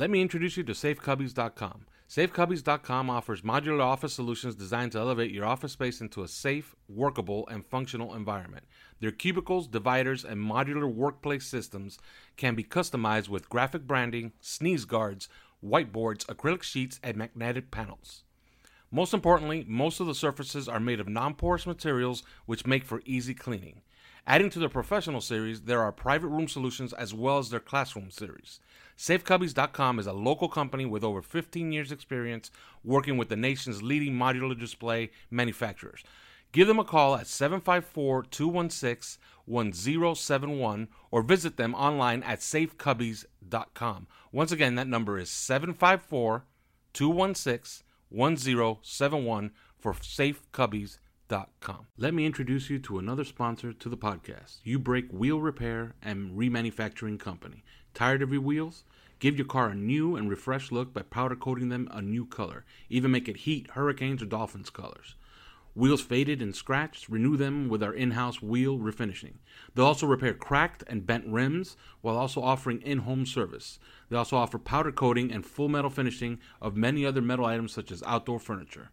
Let me introduce you to SafeCubbies.com. SafeCubbies.com offers modular office solutions designed to elevate your office space into a safe, workable, and functional environment. Their cubicles, dividers, and modular workplace systems can be customized with graphic branding, sneeze guards, whiteboards, acrylic sheets, and magnetic panels. Most importantly, most of the surfaces are made of non porous materials which make for easy cleaning. Adding to the professional series, there are private room solutions as well as their classroom series. SafeCubbies.com is a local company with over 15 years' experience working with the nation's leading modular display manufacturers. Give them a call at 754 216 1071 or visit them online at safecubbies.com. Once again, that number is 754 216 1071 for safecubbies.com. Let me introduce you to another sponsor to the podcast U Break Wheel Repair and Remanufacturing Company. Tired of your wheels? Give your car a new and refreshed look by powder coating them a new color. Even make it heat, hurricanes, or dolphins colors. Wheels faded and scratched, renew them with our in house wheel refinishing. They'll also repair cracked and bent rims while also offering in home service. They also offer powder coating and full metal finishing of many other metal items such as outdoor furniture.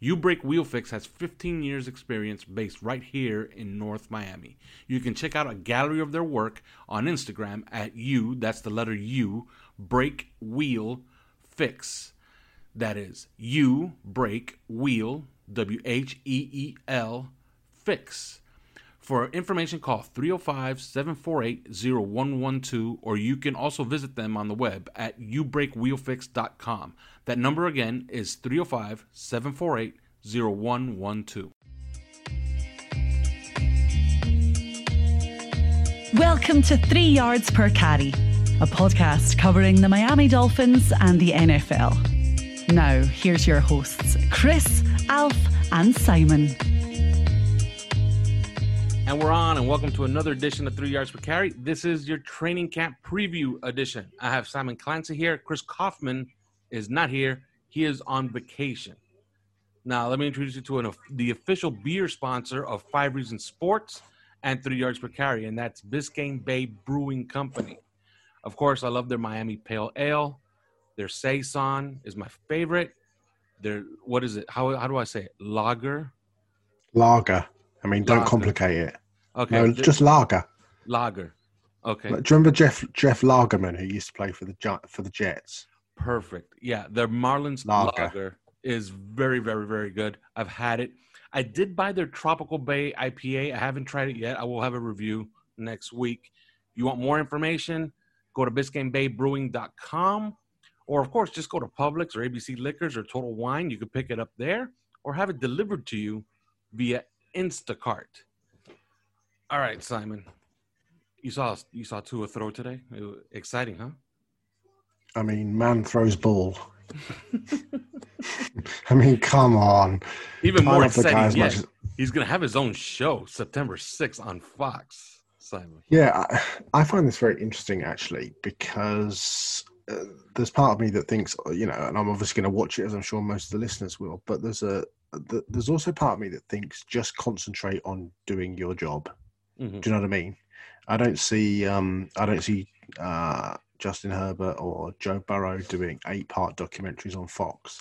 U Break Wheel Fix has 15 years experience based right here in North Miami. You can check out a gallery of their work on Instagram at U, that's the letter U, Break Wheel Fix. That is U Break Wheel W H E E L Fix. For information, call 305 748 0112, or you can also visit them on the web at ubreakwheelfix.com. That number again is 305 748 0112. Welcome to Three Yards Per Carry, a podcast covering the Miami Dolphins and the NFL. Now, here's your hosts, Chris, Alf, and Simon. And we're on, and welcome to another edition of Three Yards Per Carry. This is your training camp preview edition. I have Simon Clancy here. Chris Kaufman is not here, he is on vacation. Now, let me introduce you to an, the official beer sponsor of Five Reasons Sports and Three Yards Per Carry, and that's Biscayne Bay Brewing Company. Of course, I love their Miami Pale Ale. Their Saison is my favorite. Their what is it? How how do I say it? Lager. Lager. I mean, don't Lager. complicate it. Okay, No, th- just lager. lager. Okay, Like, Do you remember Jeff Jeff Lagerman who used to play for the for the Jets? perfect. Yeah, their Marlins Lager. lager. is very very very good. I've had it. I did buy their Tropical Bay IPA. I haven't tried it yet. I will have a review next week. You want more information? Go to BiscayneBayBrewing.com, or of course, just go to Publix or ABC Liquors or Total Wine. You can pick it up there, or have it delivered to you via Instacart. All right, Simon. You saw you saw Tua throw today. Exciting, huh? I mean, man throws ball. I mean, come on. Even more love the guy exciting as yet, much as- he's gonna have his own show September 6th on Fox. Simon. Yeah, I, I find this very interesting actually because uh, there's part of me that thinks, you know, and I'm obviously going to watch it as I'm sure most of the listeners will, but there's a th- there's also part of me that thinks just concentrate on doing your job. Mhm. Do you know what I mean? I don't see um I don't see uh Justin Herbert or Joe Burrow doing eight part documentaries on Fox.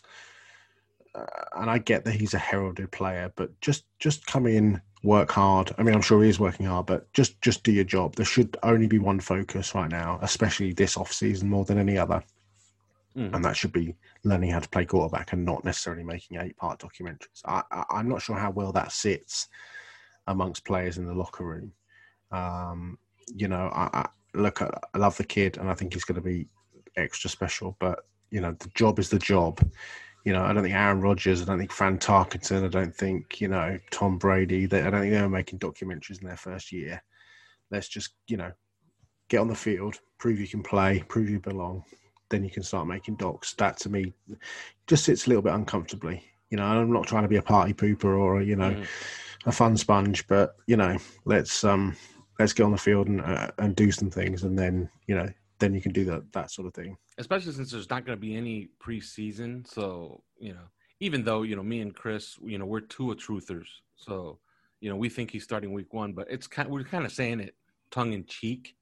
Uh, and I get that he's a heralded player, but just just come in, work hard. I mean, I'm sure he is working hard, but just just do your job. There should only be one focus right now, especially this off season more than any other. Mm. and that should be learning how to play quarterback and not necessarily making eight-part documentaries. I, I, am not sure how well that sits amongst players in the locker room. Um, you know, I, I look, I love the kid, and I think he's going to be extra special. But you know, the job is the job. You know, I don't think Aaron Rodgers, I don't think Fran Tarkenton, I don't think you know Tom Brady. They, I don't think they were making documentaries in their first year. Let's just you know get on the field, prove you can play, prove you belong. Then you can start making docs. That to me just sits a little bit uncomfortably. You know, I'm not trying to be a party pooper or you know mm. a fun sponge, but you know, let's um let's get on the field and uh, and do some things, and then you know then you can do that that sort of thing. Especially since there's not going to be any preseason, so you know, even though you know me and Chris, you know, we're two of truthers, so you know we think he's starting week one, but it's kind we're kind of saying it tongue in cheek.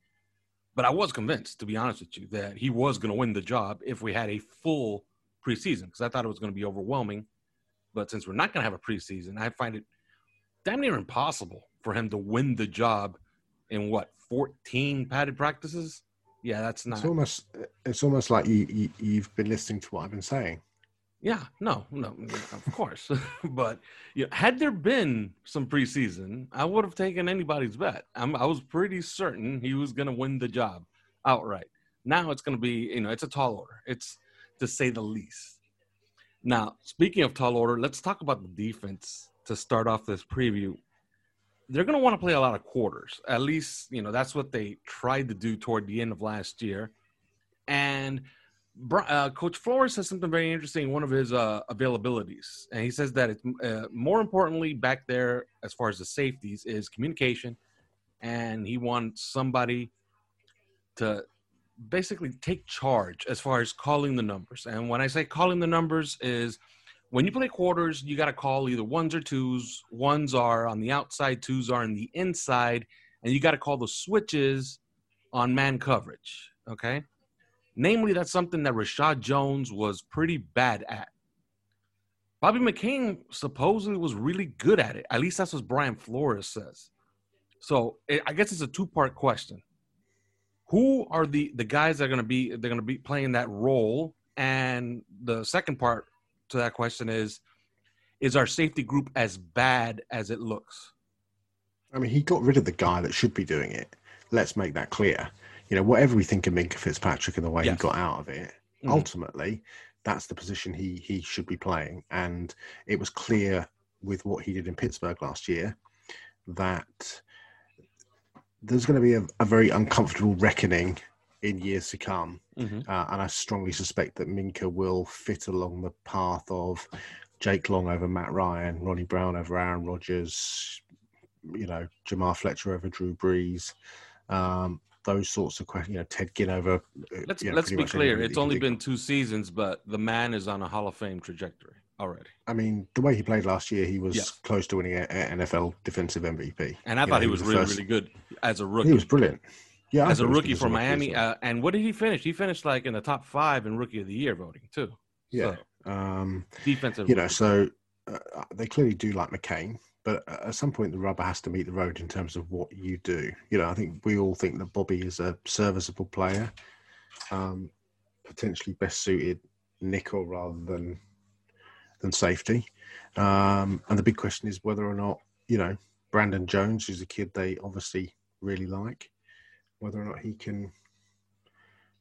But I was convinced, to be honest with you, that he was going to win the job if we had a full preseason because I thought it was going to be overwhelming. But since we're not going to have a preseason, I find it damn near impossible for him to win the job in what 14 padded practices yeah that's not it's almost it's almost like you, you have been listening to what i've been saying yeah no no of course. But you know, had there been some preseason i would have taken anybody's bet. I'm, i was pretty certain he was going to win the job outright. Now it's going to be you know it's a tall order. It's to say the least. Now speaking of tall order let's talk about the defense to start off this preview. They're going to want to play a lot of quarters. At least, you know, that's what they tried to do toward the end of last year. And uh, Coach Flores says something very interesting in one of his uh, availabilities. And he says that it's uh, more importantly back there, as far as the safeties, is communication. And he wants somebody to basically take charge as far as calling the numbers. And when I say calling the numbers, is – when you play quarters, you got to call either ones or twos. Ones are on the outside, twos are on the inside, and you got to call the switches on man coverage. Okay. Namely, that's something that Reshad Jones was pretty bad at. Bobby McCain supposedly was really good at it. At least that's what Brian Flores says. So it, I guess it's a two part question. Who are the the guys that are going to be they're going to be playing that role? And the second part to that question is is our safety group as bad as it looks? I mean, he got rid of the guy that should be doing it. Let's make that clear. You know, whatever we think of Minkah Fitzpatrick and the way yes. he got out of it, mm. ultimately, that's the position he he should be playing. And it was clear with what he did in Pittsburgh last year that there's going to be a, a very uncomfortable reckoning in years to come. Mm-hmm. Uh, and I strongly suspect that Minkah will fit along the path of Jake Long over Matt Ryan, Ronnie Brown over Aaron Rodgers, you know, Jamar Fletcher over Drew Brees. Um, those sorts of questions, you know, Ted Ginn over. Uh, let's you know, let's be clear. It's only been two seasons, but the man is on a Hall of Fame trajectory already. I mean, the way he played last year, he was yes. close to winning an NFL Defensive MVP. And I you thought know, he was, was really, first... really good as a rookie. He was brilliant. Yeah, as a rookie for Miami. Uh, and what did he finish? He finished like in the top five in Rookie of the Year voting too. Yeah, so, um, defensive. You know, so uh, they clearly do like McCain, but at some point the rubber has to meet the road in terms of what you do. You know, I think we all think that Bobby is a serviceable player, um, potentially best suited nickel rather than than safety. Um, and the big question is whether or not you know Brandon Jones, who's a kid they obviously really like, whether or not he can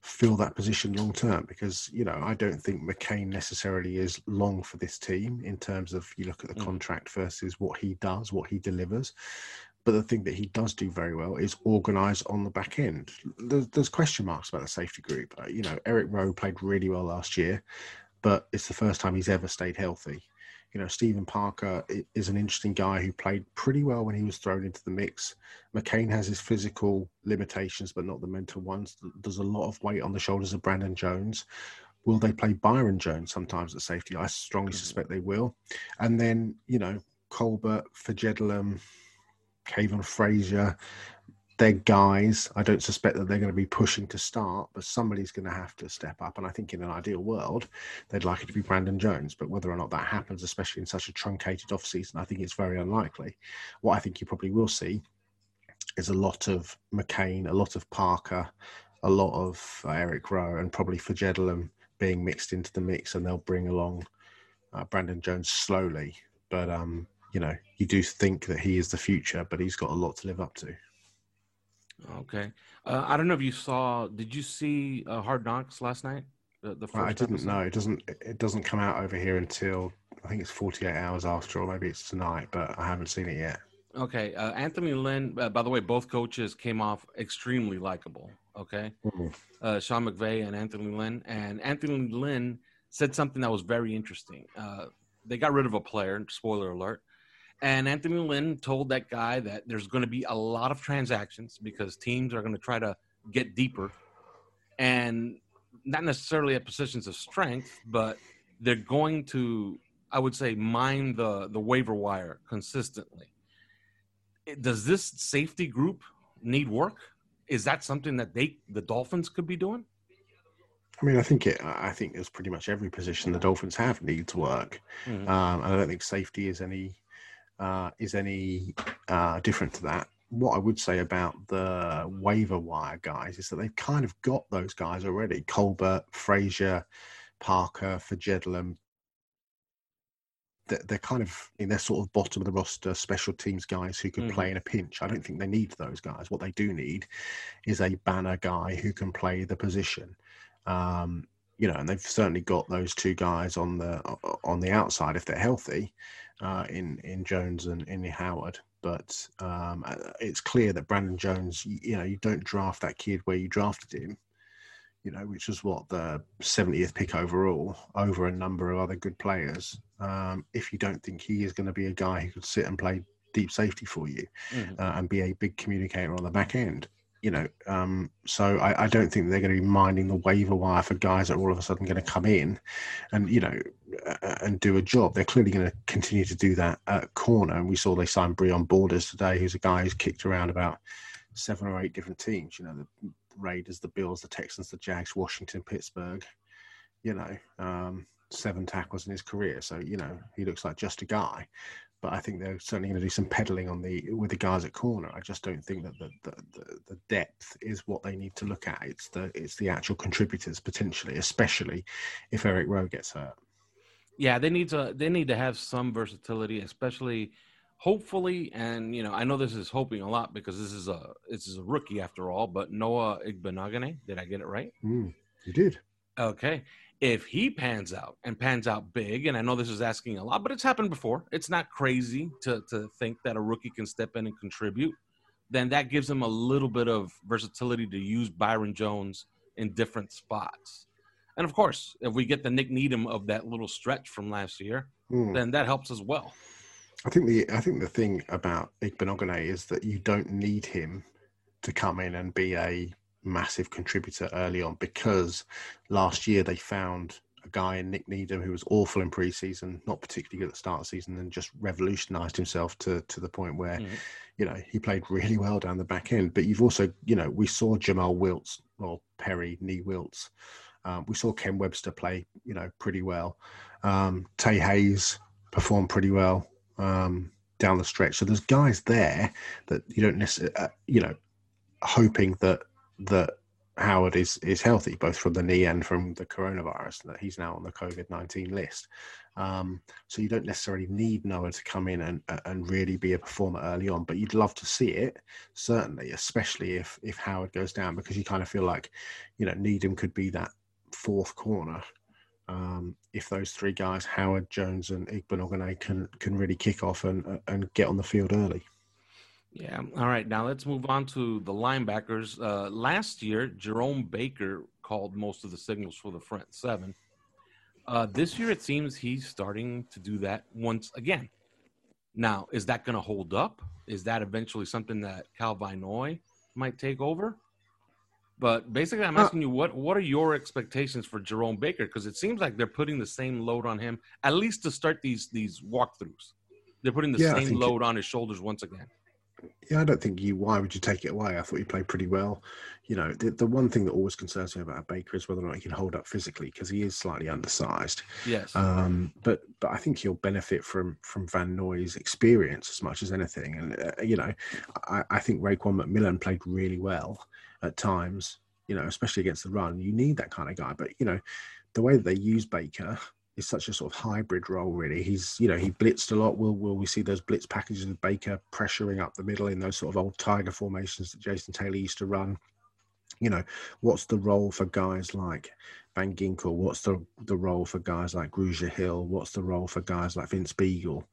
fill that position long term because you know I don't think McCain necessarily is long for this team in terms of you look at the mm. contract versus what he does, what he delivers. But the thing that he does do very well is organise on the back end. There's, there's, question marks about the safety group. Uh, you know, Eric Rowe played really well last year, but it's the first time he's ever stayed healthy you know, Steven Parker is an interesting guy who played pretty well when he was thrown into the mix. McCain has his physical limitations, but not the mental ones. There's a lot of weight on the shoulders of Brandon Jones. Will they play Byron Jones sometimes at safety? I strongly mm-hmm. suspect they will. And then, you know, Colbert, Fejedelem, Kavon Frazier, they're guys. I don't suspect that they're going to be pushing to start, but somebody's going to have to step up. And I think in an ideal world, they'd like it to be Brandon Jones. But whether or not that happens, especially in such a truncated off season, I think it's very unlikely. What I think you probably will see is a lot of McCain, a lot of Parker, a lot of uh, Eric Rowe, and probably Fejedelem being mixed into the mix, and they'll bring along uh, Brandon Jones slowly. But um, you know, you do think that he is the future, but he's got a lot to live up to. Okay, uh, I don't know if you saw. Did you see uh, Hard Knocks last night? The, the I didn't know. It doesn't. It doesn't come out over here until I think it's 48 hours after, or maybe it's tonight. But I haven't seen it yet. Okay, uh, Anthony Lynn. Uh, by the way, both coaches came off extremely likable. Okay, mm-hmm. uh, Sean McVay and Anthony Lynn, and Anthony Lynn said something that was very interesting. Uh, they got rid of a player. Spoiler alert. And Anthony Lynn told that guy that there's going to be a lot of transactions because teams are going to try to get deeper, and not necessarily at positions of strength, but they're going to, I would say, mine the the waiver wire consistently does this safety group need work? Is that something that they the Dolphins could be doing? I mean, I think it. I think there's pretty much every position the Dolphins have needs work, mm-hmm. um, and I don't think safety is any uh, is any uh, different to that. What I would say about the waiver wire guys is that they've kind of got those guys already: Colbert, Frazier, Parker, Fejedelem, they're kind of in their sort of bottom of the roster special teams guys who could mm. play in a pinch. I don't think they need those guys. What they do need is a banner guy who can play the position. Um, you know, and they've certainly got those two guys on the on the outside if they're healthy, uh, in in Jones and in Howard. But um, uh, it's clear that Brandon Jones, you know, you don't draft that kid where you drafted him you know, which was what the 70th pick overall over a number of other good players. Um, if you don't think he is going to be a guy who could sit and play deep safety for you mm-hmm. uh, and be a big communicator on the back end, you know, um, so I, I, don't think they're going to be minding the waiver wire for guys that are all of a sudden going to come in and, you know, uh, and do a job. They're clearly going to continue to do that at corner. And we saw they signed Breon Borders today, who's a guy who's kicked around about seven or eight different teams. You know, the Raiders, the Bills, the Texans, the Jags, Washington, Pittsburgh. You know, um, seven tackles in his career. So you know, he looks like just a guy. But I think they're certainly going to do some peddling on the with the guys at corner. I just don't think that the, the, the, depth is what they need to look at. It's the it's the actual contributors potentially, especially if Eric Rowe gets hurt. Yeah, they need to they need to have some versatility, especially hopefully, and you know, I know this is hoping a lot because this is a this is a rookie after all. But Noah Igbinoghene, did I get it right? Mm, you did. Okay, if he pans out and pans out big, and I know this is asking a lot, but it's happened before. It's not crazy to to think that a rookie can step in and contribute. Then that gives him a little bit of versatility to use Byron Jones in different spots. And of course, if we get the Nik Needham of that little stretch from last year, mm. then that helps as well. I think the I think the thing about Igbinoghene is that you don't need him to come in and be a massive contributor early on because last year they found a guy in Nik Needham who was awful in preseason, not particularly good at the start of the season, and just revolutionized himself to to the point where, mm-hmm. you know, he played really well down the back end. But you've also, you know, we saw Jamal Wiltz or Perry Knee Wiltz. Um, we saw Ken Webster play, you know, pretty well. Um, Tae Hayes performed pretty well um, down the stretch. So there's guys there that you don't necessarily, uh, you know, hoping that that Howard is is healthy, both from the knee and from the coronavirus. That he's now on the COVID nineteen list. Um, so you don't necessarily need Noah to come in and and really be a performer early on, but you'd love to see it certainly, especially if if Howard goes down, because you kind of feel like, you know, Needham could be that fourth corner um, if those three guys, Howard, Jones, and Igbinoghene, can can really kick off and and get on the field early. Yeah. All right. Now let's move on to the linebackers. Uh, last year, Jerome Baker called most of the signals for the front seven. Uh, this year, it seems he's starting to do that once again. Now, is that going to hold up? Is that eventually something that Kyle Van Noy might take over? But basically, I'm asking you what what are your expectations for Jerome Baker? Because it seems like they're putting the same load on him, at least to start these these walkthroughs. They're putting the yeah, same load it, on his shoulders once again. Yeah, I don't think you. Why would you take it away? I thought he played pretty well. You know, the, the one thing that always concerns me about Baker is whether or not he can hold up physically because he is slightly undersized. Yes. Um, but but I think he'll benefit from from Van Noy's experience as much as anything. And uh, you know, I, I think Raekwon McMillan played really well at times, you know, especially against the run. You need that kind of guy. But, you know, the way that they use Baker is such a sort of hybrid role. Really, he's you know he blitzed a lot. Will will we see those blitz packages of Baker pressuring up the middle in those sort of old tiger formations that Jason Taylor used to run? You know, what's the role for guys like Van Ginkel? What's the the role for guys like Grugier Hill? What's the role for guys like Vince Biegel?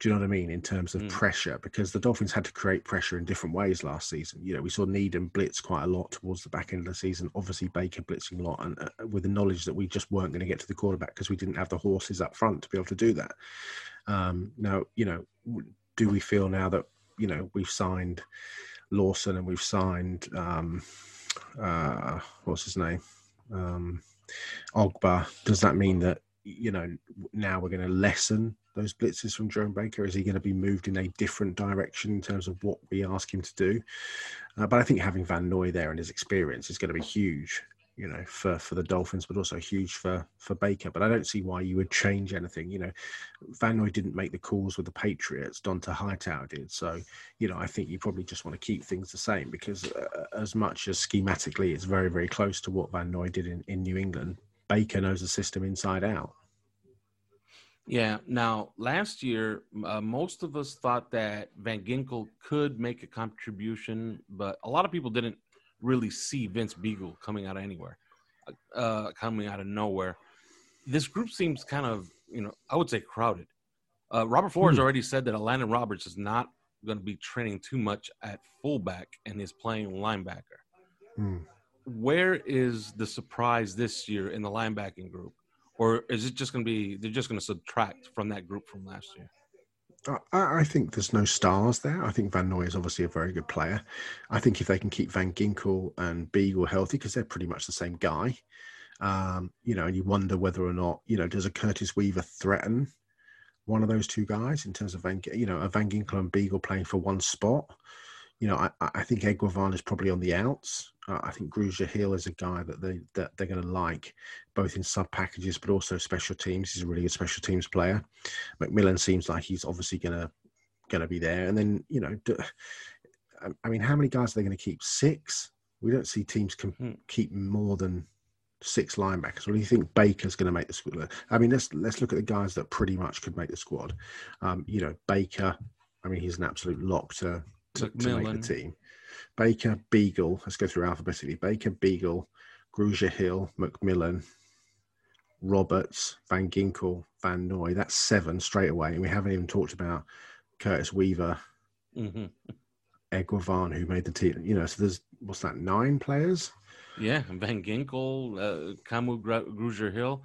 Do you know what I mean in terms of mm. pressure? Because the Dolphins had to create pressure in different ways last season. You know, we saw Needham blitz quite a lot towards the back end of the season. Obviously, Baker blitzing a lot, and uh, with the knowledge that we just weren't going to get to the quarterback because we didn't have the horses up front to be able to do that. Um, now, you know, do we feel now that you know we've signed Lawson and we've signed um, uh, what's his name? Um, Ogbah. Does that mean that you know now we're going to lessen those blitzes from Jerome Baker? Is he going to be moved in a different direction in terms of what we ask him to do? Uh, but I think having Van Noy there and his experience is going to be huge you know, for for the Dolphins, but also huge for for Baker. But I don't see why you would change anything. You know, Van Noy didn't make the calls with the Patriots. Dont'a Hightower did. So, you know, I think you probably just want to keep things the same because uh, as much as schematically it's very very close to what Van Noy did in in New England, Baker knows the system inside out. Yeah. Now, last year, uh, most of us thought that Van Ginkel could make a contribution, but a lot of people didn't really see Vince Biegel coming out of anywhere, uh, coming out of nowhere. This group seems kind of, you know, I would say crowded. Uh, Robert Flores hmm. already said that Elandon Roberts is not going to be training too much at fullback and is playing linebacker. Hmm. Where is the surprise this year in the linebacking group? Or is it just going to be, they're just going to subtract from that group from last year? I, I, think there's no stars there. I think Van Noy is obviously a very good player. I think if they can keep Van Ginkel and Biegel healthy, because they're pretty much the same guy, um, you know, and you wonder whether or not, you know, does a Curtis Weaver threaten one of those two guys in terms of Van, you know, a Van Ginkel and Biegel playing for one spot? You know, I, I think Eguavoen is probably on the outs. Uh, I think Grugier Hill is a guy that they that they're going to like, both in sub packages but also special teams. He's a really good special teams player. McMillan seems like he's obviously going to going to be there. And then you know, do, I mean, how many guys are they going to keep? Six. We don't see teams can hmm. keep more than six linebackers. Well, do you think Baker's going to make the squad? I mean, let's let's look at the guys that pretty much could make the squad. Um, you know, Baker. I mean, he's an absolute lock to to, to make the team. Baker, Biegel, Let's go through alphabetically. Baker, Biegel, Grugier Hill, McMillan, Roberts, Van Ginkel, Van Noy. That's seven straight away. And we haven't even talked about Curtis Weaver, mm-hmm. Eguavoen, who made the team. You know, so there's, what's that, nine players? Yeah, Van Ginkel, uh, Kamu Grugier Hill.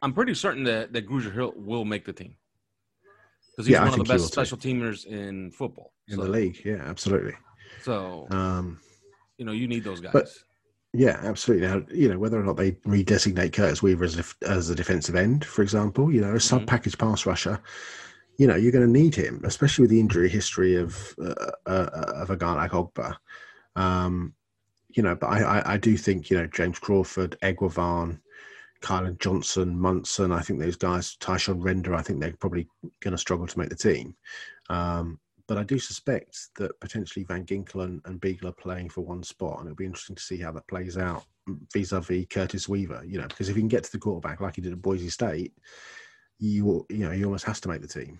I'm pretty certain that, that Grugier Hill will make the team. Because he's yeah, one of the best special teamers in football. In so. the league, yeah, absolutely. So, um, you know, you need those guys. But, yeah, absolutely. Now, you know, whether or not they redesignate Curtis Weaver as a, as a defensive end, for example, you know, a sub package mm-hmm. pass rusher, you know, you're going to need him, especially with the injury history of uh, uh, of a guy like Ogbah. Um, you know, but I, I, I, do think, you know, James Crawford, Eguavoen, Kylan Johnson, Munson, I think those guys, Tyshun Render, I think they're probably going to struggle to make the team. Um, but I do suspect that potentially Van Ginkel and, and Biegel are playing for one spot, and it'll be interesting to see how that plays out vis-a-vis Curtis Weaver. You know, because if he can get to the quarterback like he did at Boise State, you you know he almost has to make the team.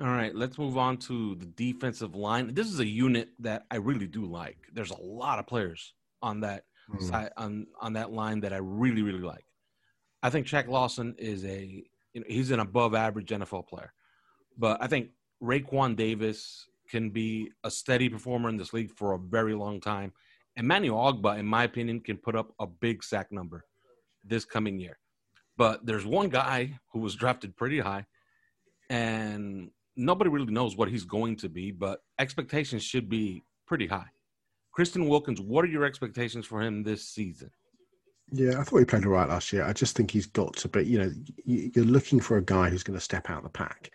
All right, let's move on to the defensive line. This is a unit that I really do like. There's a lot of players on that mm. side on on that line that I really really like. I think Shaq Lawson is a you know, he's an above average NFL player, but I think Raekwon Davis can be a steady performer in this league for a very long time. Emmanuel Ogbah, in my opinion, can put up a big sack number this coming year. But there's one guy who was drafted pretty high, and nobody really knows what he's going to be, but expectations should be pretty high. Christian Wilkins, what are your expectations for him this season? Yeah, I thought he played all right last year. I just think he's got to be, you know, you're looking for a guy who's going to step out of the pack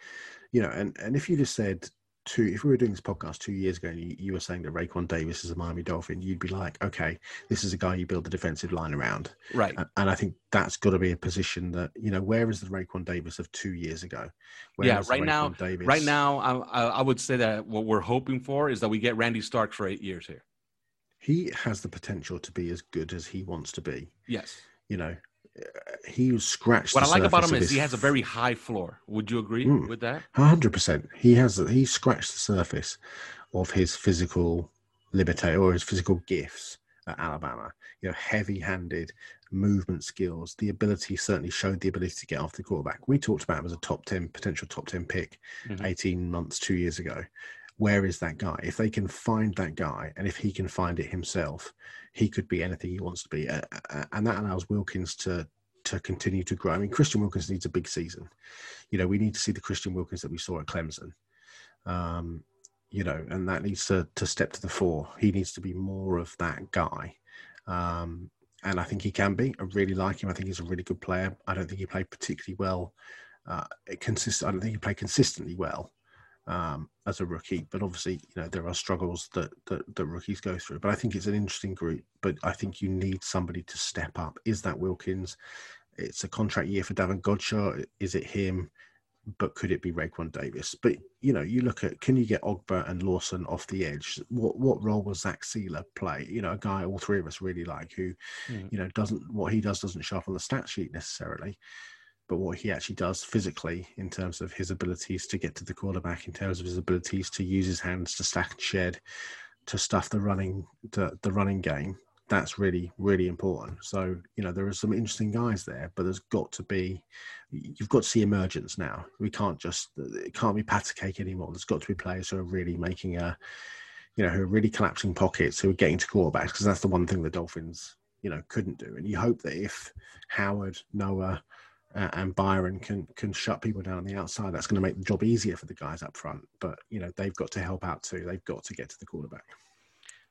you know, and, and if you just said two, if we were doing this podcast two years ago and you, you were saying that Raekwon Davis is a Miami Dolphin, you'd be like, okay, this is a guy you build the defensive line around. Right. And, and I think that's got to be a position that, you know, where is the Raekwon Davis of two years ago? Where yeah, right now, Davis? right now, I, I would say that what we're hoping for is that we get Randy Stark for eight years here. He has the potential to be as good as he wants to be. Yes. You know, he was scratched. What I like about him is he has a very high floor. Would you agree Mm. with that? hundred percent. He has he scratched the surface of his physical limiter or his physical gifts at Alabama. You know, heavy-handed movement skills. The ability certainly showed the ability to get off the quarterback. We talked about him as a top ten potential top ten pick Mhm. eighteen months, two years ago. Where is that guy? If they can find that guy, and if he can find it himself, he could be anything he wants to be, uh, and that allows Wilkins to to continue to grow. I mean, Christian Wilkins needs a big season. You know, we need to see the Christian Wilkins that we saw at Clemson. Um, you know, and that needs to to step to the fore. He needs to be more of that guy. Um, and I think he can be. I really like him. I think he's a really good player. I don't think he played particularly well. Uh, it consist. I don't think he played consistently well um, as a rookie. But obviously, you know, there are struggles that, that that rookies go through. But I think it's an interesting group. But I think you need somebody to step up. Is that Wilkins? It's a contract year for Davon Godchaux. Is it him? But could it be Raekwon Davis? But you know, you look at can you get Ogbah and Lawson off the edge? What what role will Zach Sieler play? You know, a guy all three of us really like who, Mhm. you know, doesn't what he does doesn't show up on the stat sheet necessarily, but what he actually does physically in terms of his abilities to get to the quarterback, in terms of his abilities to use his hands to stack and shed, to stuff the running the, the running game. That's really really important. So you know there are some interesting guys there, but there's got to be you've got to see emergence now. We can't just it can't be patter cake anymore. There's got to be players who are really making a you know who are really collapsing pockets, who are getting to quarterbacks because that's the one thing the Dolphins you know couldn't do. And you hope that if Howard, Noah, uh, and Byron can can shut people down on the outside, that's going to make the job easier for the guys up front. But you know they've got to help out too. They've got to get to the quarterback.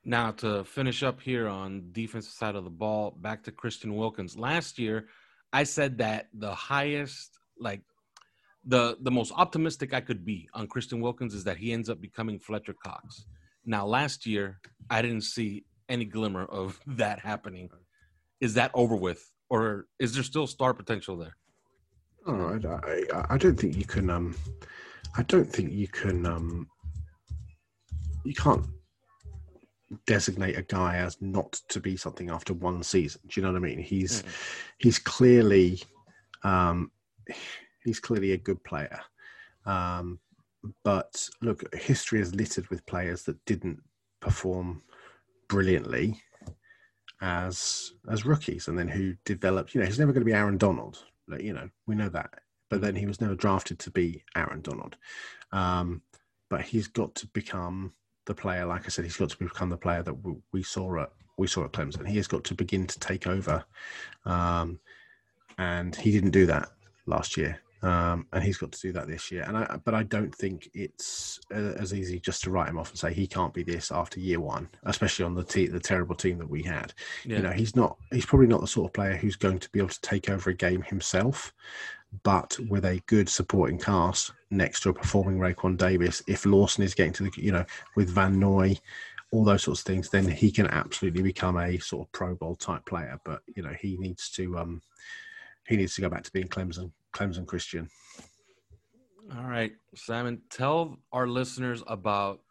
Now to finish up here on defensive side of the ball, back to Christian Wilkins. Last year, I said that the highest, like the the most optimistic I could be on Christian Wilkins is that he ends up becoming Fletcher Cox. Now, last year, I didn't see any glimmer of that happening. Is that over with, or is there still star potential there? Oh, I, I, I don't think you can. Um, I don't think you can. Um, you can't designate a guy as not to be something after one season. Do you know what I mean? He's Mhm. he's clearly um, he's clearly a good player. Um, but look, history is littered with players that didn't perform brilliantly as as rookies, and then who developed. You know, he's never going to be Aaron Donald. Like, You know, we know that. But then he was never drafted to be Aaron Donald. Um, but he's got to become the player. Like I said, he's got to become the player that we, we saw at we saw at Clemson. He has got to begin to take over, um, and he didn't do that last year. Um, and he's got to do that this year. And I, but I don't think it's uh, as easy just to write him off and say he can't be this after year one, especially on the te- the terrible team that we had. Yeah. You know, he's not. He's probably not the sort of player who's going to be able to take over a game himself. But with a good supporting cast next to a performing Raekwon Davis, if Lawson is getting to the, you know, with Van Noy, all those sorts of things, then he can absolutely become a sort of Pro Bowl type player. But you know, he needs to, um, he needs to go back to being Clemson, Clemson Christian. All right, Simon, tell our listeners about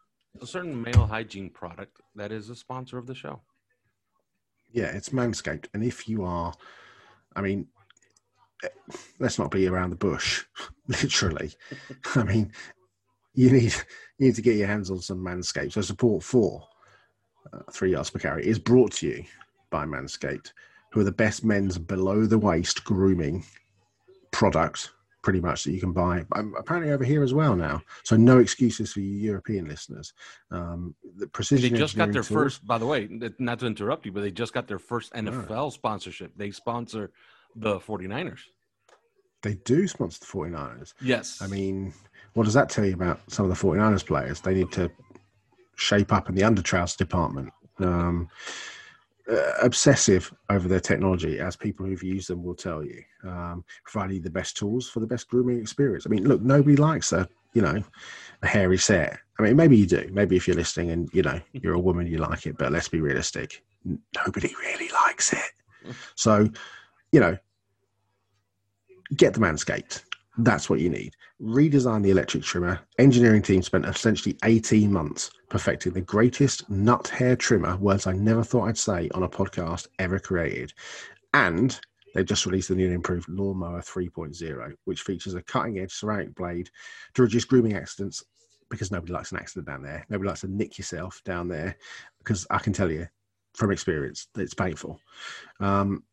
a certain male hygiene product that is a sponsor of the show. Yeah, it's Manscaped, and if you are, I mean, eh, let's not be around the bush. Literally, I mean, you need you need to get your hands on some Manscaped. So support for uh, three yards per carry is brought to you by Manscaped, who are the best men's below the waist grooming product, pretty much that you can buy. Um, apparently over here as well now. So no excuses for you European listeners. Um, the They precision. just got their tools- first, by the way, not to interrupt you, but they just got their first NFL sponsorship. They sponsor the 49ers. They do sponsor the 49ers. Yes. I mean, what does that tell you about some of the 49ers players? They need to shape up in the undertrousers department. Um, uh, obsessive over their technology, as people who've used them will tell you, um, providing the best tools for the best grooming experience. I mean, look, nobody likes a you know a hairy set. I mean, maybe you do. Maybe if you're listening and you know you're a woman, you like it. But let's be realistic. Nobody really likes it. So, you know, get the manscaped. That's what you need. Redesign the electric trimmer. Engineering team spent essentially 18 months perfecting the greatest nut hair trimmer, words I never thought I'd say on a podcast ever created. And They've just released the new and improved Lawnmower 3.0, which features a cutting edge ceramic blade to reduce grooming accidents because nobody likes an accident down there. Nobody likes to nick yourself down there because I can tell you from experience that it's painful. Um,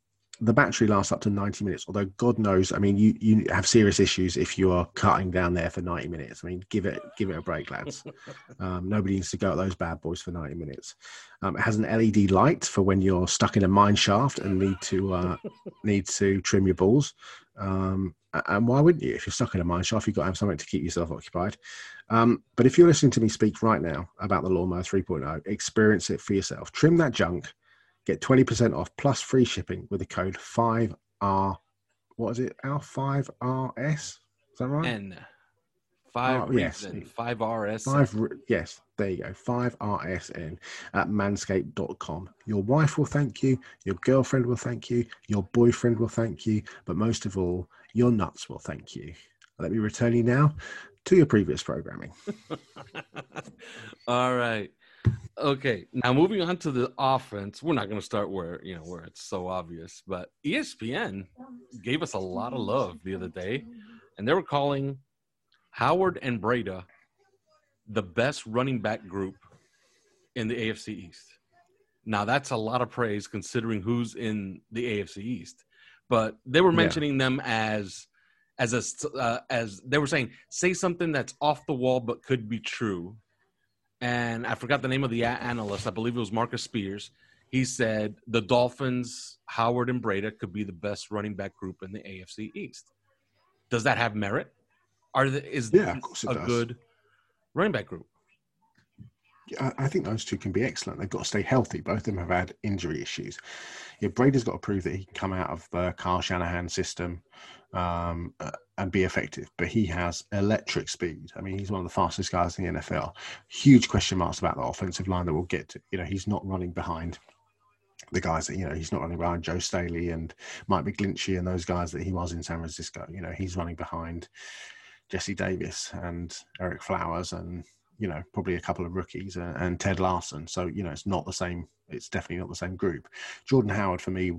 the battery lasts up to 90 minutes although god knows i mean you you have serious issues if you are cutting down there for 90 minutes. I mean give it give it a break lads. Um, nobody needs to go at those bad boys for 90 minutes. Um, it has an led light for when you're stuck in a mine shaft and need to uh, need to trim your balls. Um, and why wouldn't you? If you're stuck in a mine shaft you've got to have something to keep yourself occupied. Um, but if you're listening to me speak right now about the lawnmower 3.0 experience it for yourself. Trim that junk Get 20% off plus free shipping with the code 5R. What is it? R5RS? Is that right? N. Five Oh, yes. Five RS. Five, yes, there you go. 5RSN at manscaped.com. Your wife will thank you, your girlfriend will thank you, your boyfriend will thank you, but most of all, your nuts will thank you. Let me return you now to your previous programming. All right. Okay. Now moving on to the offense, we're not going to start where you know where it's so obvious, but ESPN gave us a lot of love the other day, and they were calling Howard and Breida the best running back group in the AFC East. Now that's a lot of praise considering who's in the AFC East, but they were Yeah. mentioning them as as a uh, as they were saying say something that's off the wall but could be true and I forgot the name of the analyst. I believe it was Marcus Spears. He said the Dolphins, Howard and Breida could be the best running back group in the AFC East. Does that have merit? Are the, is Yeah, this a does. good running back group? I, I think those two can be excellent. They've got to stay healthy. Both of them have had injury issues. Yeah, Breida's got to prove that he can come out of the Kyle Shanahan system um, uh, and be effective. But he has electric speed. I mean, he's one of the fastest guys in the NFL. Huge question marks about the offensive line that we'll get to. You know, he's not running behind the guys that you know he's not running behind Joe Staley and Mike McGlinchey and those guys that he was in San Francisco. You know, he's running behind Jesse Davis and Ereck Flowers and you know probably a couple of rookies and, and Ted Larson. So you know it's not the same. It's definitely not the same group. Jordan Howard for me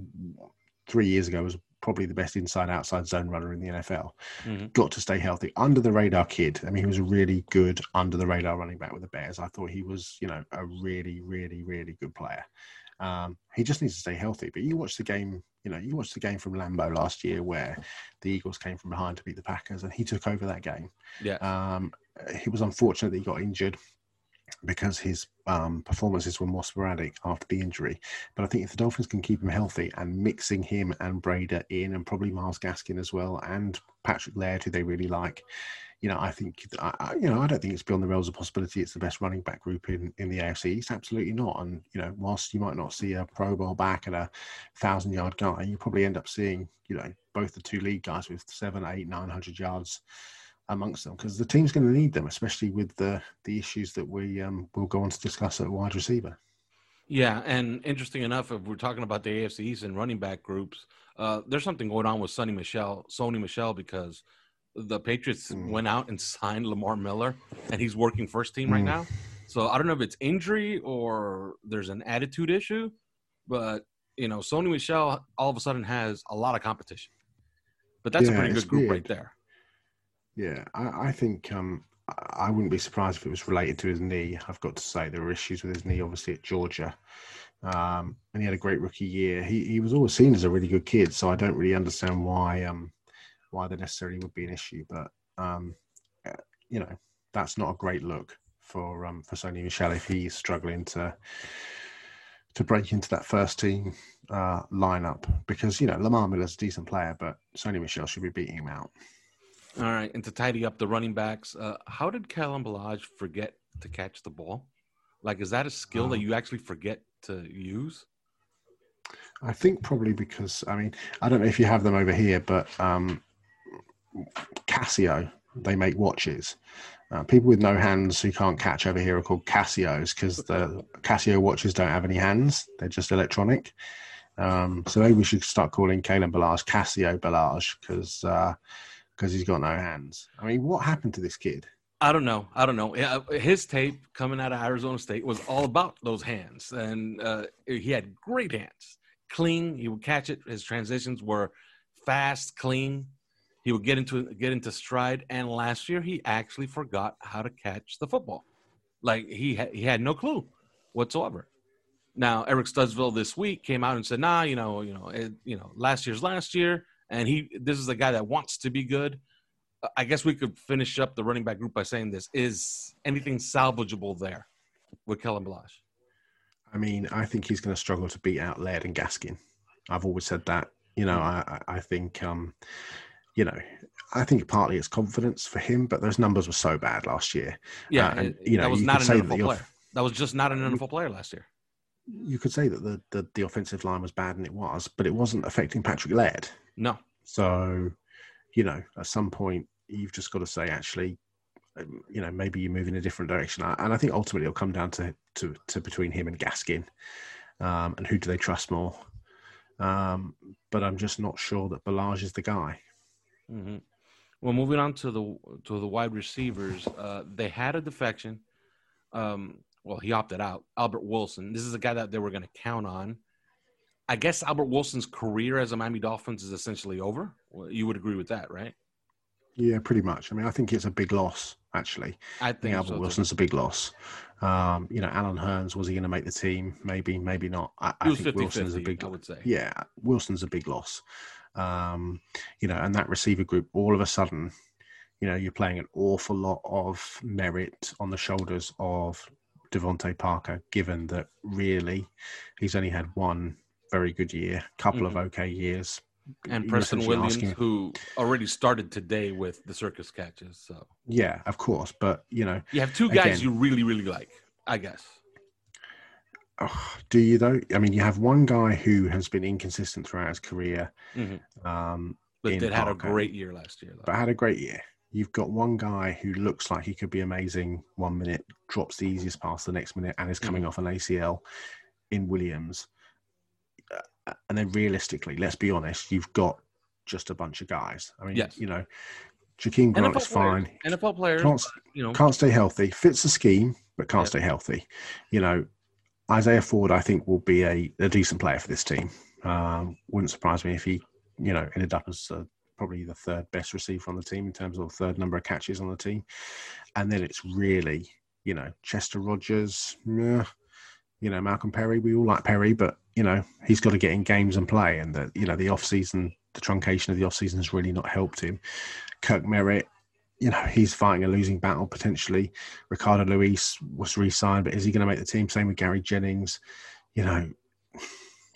three years ago was probably the best inside outside zone runner in the NFL. Mhm. Got to stay healthy. Under the radar kid. I mean, he was a really good under the radar running back with the Bears. I thought he was you know a really really really good player. Um, he just needs to stay healthy. But you watch the game, you know, you watched the game from Lambeau last year where the Eagles came from behind to beat the Packers, and he took over that game. Yeah. Um, he was unfortunate that he got injured because his um, performances were more sporadic after the injury. But I think if the Dolphins can keep him healthy and mixing him and Breida in, and probably Myles Gaskin as well, and Patrick Laird, who they really like, you know, I think, I, you know, I don't think it's beyond the realms of possibility. It's the best running back group in, in the AFC East. Absolutely not. And, you know, whilst you might not see a Pro Bowl back and a thousand yard guy, you probably end up seeing, you know, both the two lead guys with seven, eight, nine hundred yards amongst them because the team's going to need them, especially with the the issues that we um, will go on to discuss at wide receiver. Yeah, and interesting enough, if we're talking about the AFC East and running back groups, uh, there's something going on with Sony Michel, Sony Michel, because the Patriots Mm. went out and signed Lamar Miller, and he's working first team right Mm. now. So I don't know if it's injury or there's an attitude issue, but you know, Sony Michel all of a sudden has a lot of competition. But that's a pretty good group weird. right there. Yeah, I, I think um, I wouldn't be surprised if it was related to his knee. I've got to say there were issues with his knee, obviously at Georgia, um, and he had a great rookie year. He he was always seen as a really good kid, so I don't really understand why um, why there necessarily would be an issue. But um, uh, you know, that's not a great look for um, for Sony Michel if he's struggling to to break into that first team uh, lineup because you know Lamar Miller's a decent player, but Sony Michel should be beating him out. All right, and to tidy up the running backs, uh, how did Kalen Ballage forget to catch the ball? Like, is that a skill that Oh. you actually forget to use? I think probably because I mean I don't know if you have them over here, but um, Casio they make watches. Uh, people with no hands who can't catch over here are called Casios because the Casio watches don't have any hands; they're just electronic. Um, so maybe we should start calling Kalen Ballage Casio Ballage because because he's got no hands. I mean, what happened to this kid? I don't know. I don't know. His tape coming out of Arizona State was all about those hands, and uh, he had great hands. clean. He would catch it. His transitions were fast, clean. He would get into get into stride. And last year, he actually forgot how to catch the football. Like he ha- he had no clue whatsoever. Now Eric Studesville this week came out and said, "Nah, you know, you know, it, you know, last year's last year." And he, this is a guy that wants to be good. I guess we could finish up the running back group by saying this: Is anything salvageable there with Kalen Ballage? I mean, I think he's going to struggle to beat out Laird and Gaskin. I've always said that. You know, I, I think, um, you know, I think partly it's confidence for him, but those numbers were so bad last year. Yeah, Uh, and, you know, that was not an NFL player. That was just not an NFL player last year. You could say that the, the the offensive line was bad, and it was, but it wasn't affecting Patrick Laird. No, So, you know, at some point, you've just got to say, actually, um, you know, maybe you move in a different direction. And I think ultimately it'll come down to to, to between him and Gaskin, um, and who do they trust more. Um, but I'm just not sure that Ballage is the guy. hmm Well, moving on to the to the wide receivers, uh, they had a defection. Um, well, he opted out. Albert Wilson. This is a guy that they were going to count on. I guess Albert Wilson's career as a Miami Dolphins is essentially over. Well, you would agree with that, right? Yeah, pretty much. I mean, I think it's a big loss, actually. I I think Albert so, too. Wilson's a big loss. Um, you know, Allen Hurns, was he going to make the team? Maybe, maybe not. I, I think 50 Wilson's a big I would say. yeah, Wilson's a big loss. Um, you know, and that receiver group, all of a sudden, you know, you're playing an awful lot of merit on the shoulders of DeVante Parker, given that really he's only had one very good year, couple of okay years. And Preston Williams, asking- who already started today with the circus catches. So yeah, of course, but you know, you have two guys Again. you really, really like, I guess. oh, do you though? I mean, you have one guy who has been inconsistent throughout his career, Mhm. um, But did had a great year last year, though. but had a great year. You've got one guy who looks like he could be amazing one minute, drops the easiest pass the next minute, and is coming off an ACL in Williams. Uh, and then realistically, let's be honest, you've got just a bunch of guys. I mean, Yes. you know, Jakeem Grant is NFL players, fine. NFL players, Can't, you know, can't stay healthy, fits the scheme, but can't Yeah. stay healthy. You know, Isaiah Ford, I think, will be a, a decent player for this team. Um, wouldn't surprise me if he, you know, ended up as uh, probably the third best receiver on the team in terms of third number of catches on the team. And then it's really, you know, Chester Rogers, you know, Malcolm Perry. We all like Perry, but you know, he's got to get in games and play. And the, you know, the off season, the truncation of the off season has really not helped him. Kirk Merritt, you know, he's fighting a losing battle potentially. Ricardo Louis was re-signed, but is he going to make the team? Same with Gary Jennings. You know,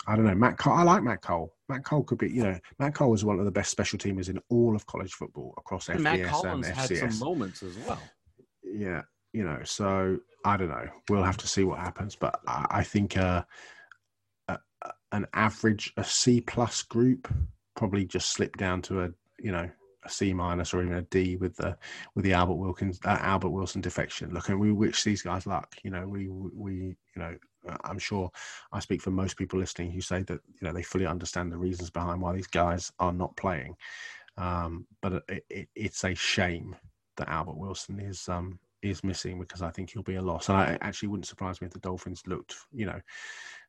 I don't know. Matt Cole, I like Matt Cole. Matt Cole could be, you know, Matt Cole is one of the best special teamers in all of college football across and FBS Matt and Collins had FCS. some moments as well. Yeah, you know, so I don't know. We'll have to see what happens, but I, I think uh, an average, a C plus group probably just slipped down to a, you know, a C minus or even a D with the with the Albert Wilkins uh, Albert Wilson defection. Look, and we wish these guys luck. You know, we we you know. I'm sure I speak for most people listening who say that you know they fully understand the reasons behind why these guys are not playing, um, but it, it, it's a shame that Albert Wilson is um, is missing because I think he'll be a loss. And I actually wouldn't surprise me if the Dolphins looked, you know,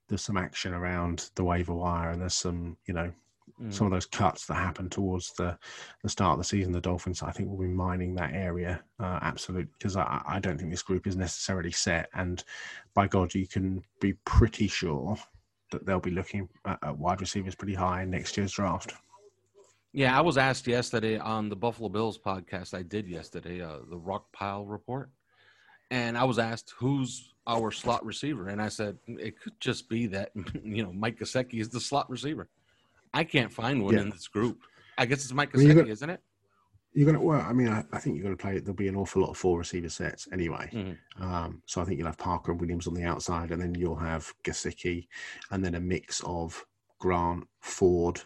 there's some action around the waiver wire and there's some, you know, Mm. some of those cuts that happened towards the the start of the season. The Dolphins, I think, will be mining that area uh, absolutely because I, I don't think this group is necessarily set. And by God, you can be pretty sure that they'll be looking at, at wide receivers pretty high in next year's draft. Yeah, I was asked yesterday on the Buffalo Bills podcast I did yesterday, uh, the Rock Pile report, and I was asked who's our slot receiver, and I said it could just be that you know Mike Gesicki is the slot receiver. I can't find one Yeah. in this group. I guess it's Mike Gesicki, got- isn't it? You're gonna well, I mean, I, I think you're gonna play. There'll be an awful lot of four receiver sets anyway. Mhm. Um, so I think you'll have Parker and Williams on the outside, and then you'll have Gesicki, and then a mix of Grant, Ford.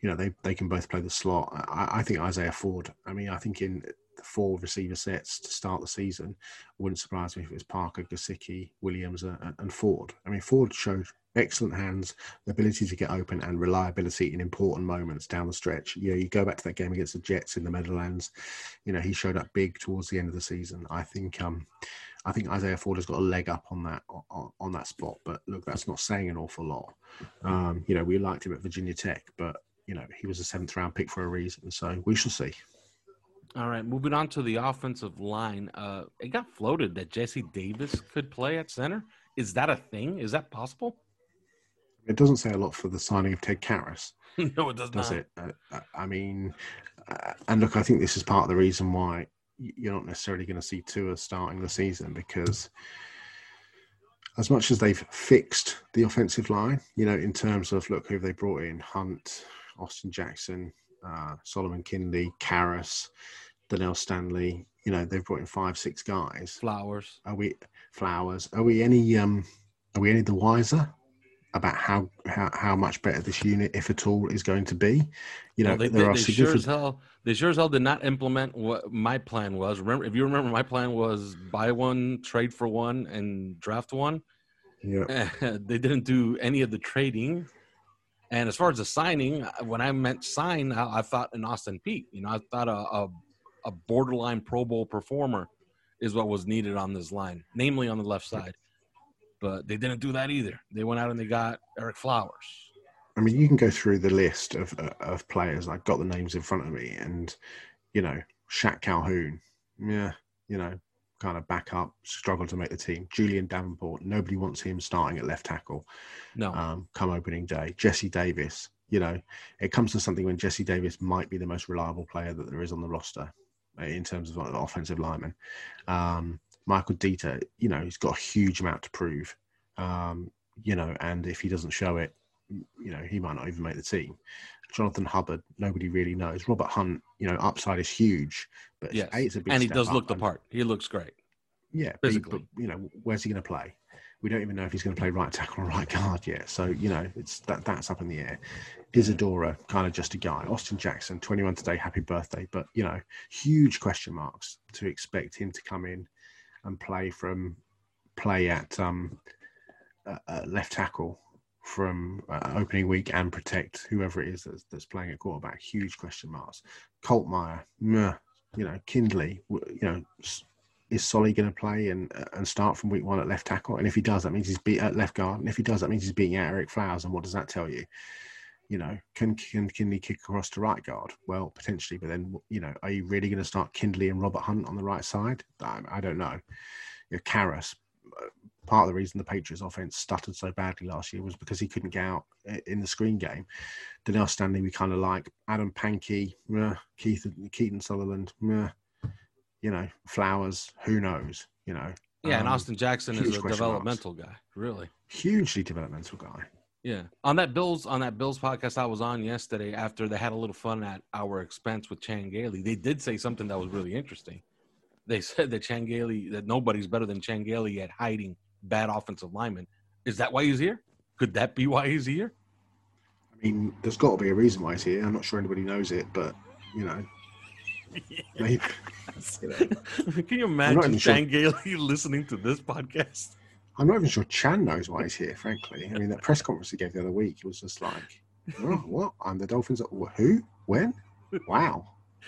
You know, they they can both play the slot. I, I think Isaiah Ford. I mean, I think in four receiver sets to start the season, wouldn't surprise me if it was Parker, Gesicki, Williams, uh, and Ford. I mean, Ford showed excellent hands, the ability to get open, and reliability in important moments down the stretch. You know, you go back to that game against the Jets in the Meadowlands. You know, he showed up big towards the end of the season. I think. um I think Isaiah Ford has got a leg up on that on, on that spot. But look, that's not saying an awful lot. Um, you know, we liked him at Virginia Tech, but you know, he was a seventh round pick for a reason. So we shall see. All right, moving on to the offensive line. Uh, it got floated that Jesse Davis could play at center. Is that a thing? Is that possible? It doesn't say a lot for the signing of Ted Karras. no, it does, does not. it? Uh, I mean, uh, and look, I think this is part of the reason why you're not necessarily going to see Tua starting the season because as much as they've fixed the offensive line, you know, in terms of look who they brought in Hunt, Austin Jackson, uh, Solomon Kindley, Karras, Donell Stanley, you know, they've brought in five, six guys. Flowers. Are we flowers? Are we any um are we any the wiser about how how, how much better this unit, if at all, is going to be? You know, well, they, there they, are they significant sure as hell they sure as hell did not implement what my plan was. Remember, if you remember, my plan was buy one, trade for one, and draft one. yeah. they didn't do any of the trading. And as far as the signing, when I meant sign, I, I thought an Austin Peay. You know, I thought a, a, a borderline Pro Bowl performer is what was needed on this line, namely on the left side. But they didn't do that either. They went out and they got Ereck Flowers. I mean, you can go through the list of uh, of players. I've got the names in front of me, and you know, Shaq Calhoun, yeah, you know, kind of back up, struggled to make the team. Julie'n Davenport, nobody wants him starting at left tackle. No, Um, come opening day, Jesse Davis. You know, it comes to something when Jesse Davis might be the most reliable player that there is on the roster in terms of offensive lineman. Um, Michael Deiter, you know, he's got a huge amount to prove. Um, you know, and if he doesn't show it, you know, he might not even make the team. Jonathan Hubbard, nobody really knows. Robert Hunt, you know, upside is huge, but yes, A, it's a big and he does look the part. He looks great. Yeah, but, physically. but, you know, where's he going to play? We don't even know if he's going to play right tackle or right guard yet. So you know, it's that that's up in the air. Isidora, kind of just a guy. Austin Jackson, 21 today, happy birthday. But you know, huge question marks to expect him to come in and play from play at um, uh, left tackle from uh, opening week and protect whoever it is that's, that's playing at quarterback. Huge question marks. Colt Meyer, you know, Kindley, you know, is Solly going to play and uh, and start from week one at left tackle? And if he does, that means he's beat at left guard. And if he does, that means he's beating out Ereck Flowers. And what does that tell you? You know, can can Kindley kick across to right guard? Well, potentially, but then you know, are you really going to start Kindley and Robert Hunt on the right side? I, I don't know. You know, Karras, uh, part of the reason the Patriots offense stuttered so badly last year was because he couldn't get out in the screen game. Donell Stanley, we kind of like Adam Pankey, meh, Keith Keaton Sutherland, meh, you know, Flowers, who knows, you know. Yeah, and Um, Austin Jackson is a developmental guy. Really. hugely developmental guy. Yeah. On that Bills on that Bills podcast I was on yesterday after they had a little fun at our expense with Chan Gailey, they did say something that was really interesting. They said that Chan Gailey that nobody's better than Chan Gailey at hiding bad offensive linemen. Is that why he's here? Could that be why he's here? I mean, there's got to be a reason why he's here. I'm not sure anybody knows it, but you know, maybe, you know, Can you imagine even sure. Gailey listening to this podcast? I'm not even sure Chan knows why he's here. Frankly, I mean, that press conference he gave the other week, it was just like, oh, "What? I'm the Dolphins? Who? When? Wow!"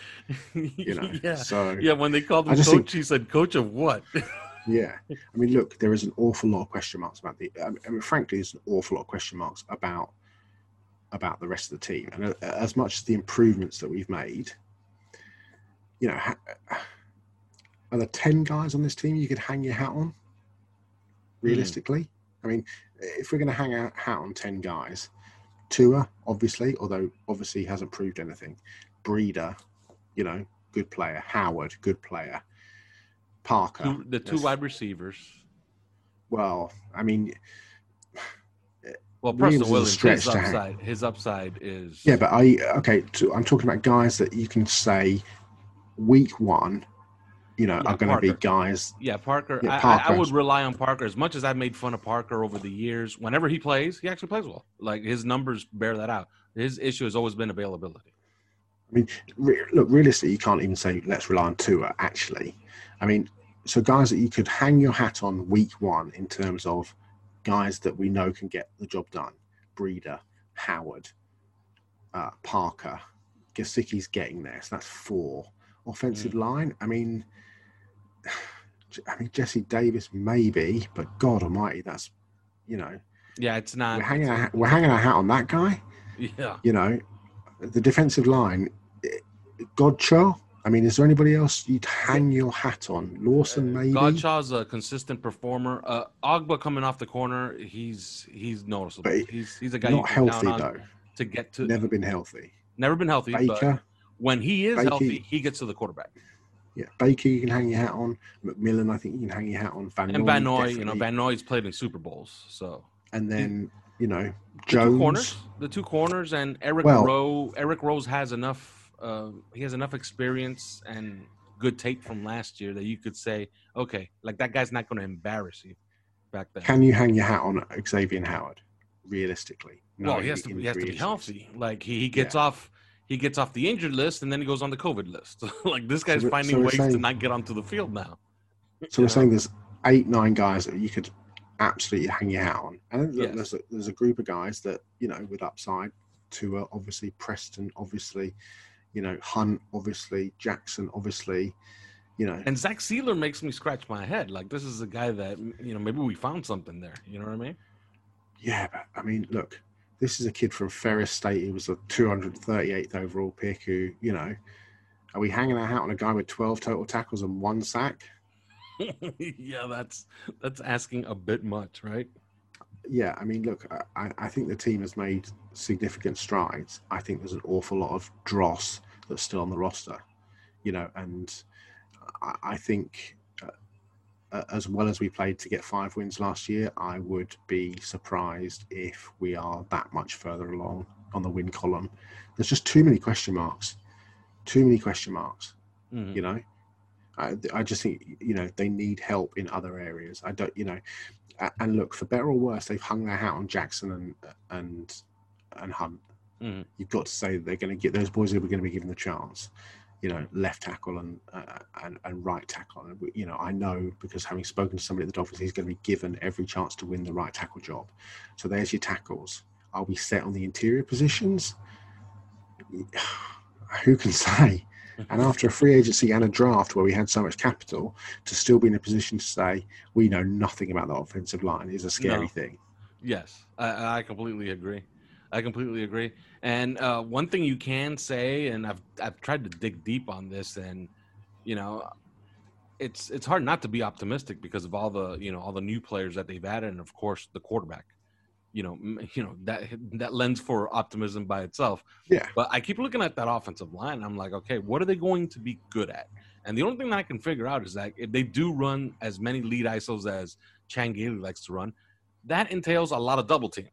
You know. yeah. So Yeah, when they called him coach, think- he said, Coach of what? Yeah, I mean, look, there is an awful lot of question marks about the. I mean, frankly, there's an awful lot of question marks about about the rest of the team, and uh, as much as the improvements that we've made, you know, are there ten guys on this team you could hang your hat on? Hmm. Realistically, I mean, if we're going to hang our hat on ten guys, Tua, obviously, although obviously he hasn't proved anything. Breida, you know, good player. Howard, good player. Parker, Two, the two yes. wide receivers. Well, I mean, Well, Preston is Williams, stretch his upside, his upside is yeah, but I okay. So I'm talking about guys that you can say week one, you know, Yeah, are going to be guys. Yeah, Parker. Yeah, I, I, I would rely on Parker as much as I've made fun of Parker over the years. Whenever he plays, he actually plays well. Like his numbers bear that out. His issue has always been availability. I mean, re- look, realistically, you can't even say let's rely on Tua. Actually, I mean, so guys that you could hang your hat on week one in terms of guys that we know can get the job done: Breida, Howard, uh, Parker, Gesicki's getting there, so that's four. Offensive line, I mean, I mean, Jesse Davis maybe, but God Almighty, that's you know, Yeah, it's not. we're hanging our, we're hanging our hat on that guy. Yeah. You know, the defensive line, Godchaux. I mean, is there anybody else you'd hang your hat on? Lawson, maybe. Godchaux's a consistent performer. Uh, Ogbah coming off the corner, he's he's noticeable. But he's he's a guy you Not can healthy count on though. to get to. Never been healthy. never been healthy, but Baker, when he is Baker- healthy, he gets to the quarterback. yeah, Baker, you can hang your hat on. McMillan, I think you can hang your hat on. Van And Van Noy, you know. Van Noy's played in Super Bowls, so and then you know the two Jones. corners, the two corners, and Eric Well- Rowe. Eric Rose has enough. Uh, he has enough experience and good tape from last year that you could say, okay, like that guy's not going to embarrass you back then. Can you hang your hat on Xavier Howard? Realistically, well, No, he has to. He has to be healthy. Like he, he gets off. He gets off the injured list, and then he goes on the COVID list. like this guy's we're- finding so ways to not get onto the field now. So we're know? saying there's eight, nine guys that you could absolutely hang your hat on, and then Yes. there's a, there's a group of guys that you know with upside. To uh, obviously Preston, obviously, you know Hunt, obviously Jackson, obviously, you know. And Zach Sieler makes me scratch my head. Like this is a guy that you know maybe we found something there. You know what I mean? Yeah, but I mean, look, this is a kid from Ferris State. He was a 238th overall pick. Who, you know, are we hanging our hat on a guy with 12 total tackles and one sack? yeah, that's that's asking a bit much, right? Yeah, I mean, look, I, I think the team has made significant strides. I think there's an awful lot of dross that's still on the roster, you know, and I, I think as well as we played to get five wins last year, I would be surprised if we are that much further along on the win column. There's just too many question marks, too many question marks, Mhm. you know. I, I just think you know they need help in other areas. I don't, you know, and look for better or worse, they've hung their hat on Jackson and and and Hunt. Mhm. You've got to say that they're going to get those boys who are going to be given the chance. You know, left tackle and uh, and, and right tackle. And we- you know, I know because having spoken to somebody at the Dolphins, he's going to be given every chance to win the right tackle job. So there's your tackles. Are we set on the interior positions? Who can say? And after a free agency and a draft where we had so much capital, to still be in a position to say we know nothing about the offensive line is a scary No. thing. Yes, I, I completely agree. I completely agree. And uh, one thing you can say, and I've I've tried to dig deep on this, and you know, it's it's hard not to be optimistic because of all the you know all the new players that they've added, and of course the quarterback. You know, you know that that lends for optimism by itself. Yeah. But I keep looking at that offensive line. And I'm like, okay, what are they going to be good at? And the only thing that I can figure out is that if they do run as many lead ISOs as Chan Gailey likes to run, that entails a lot of double teams.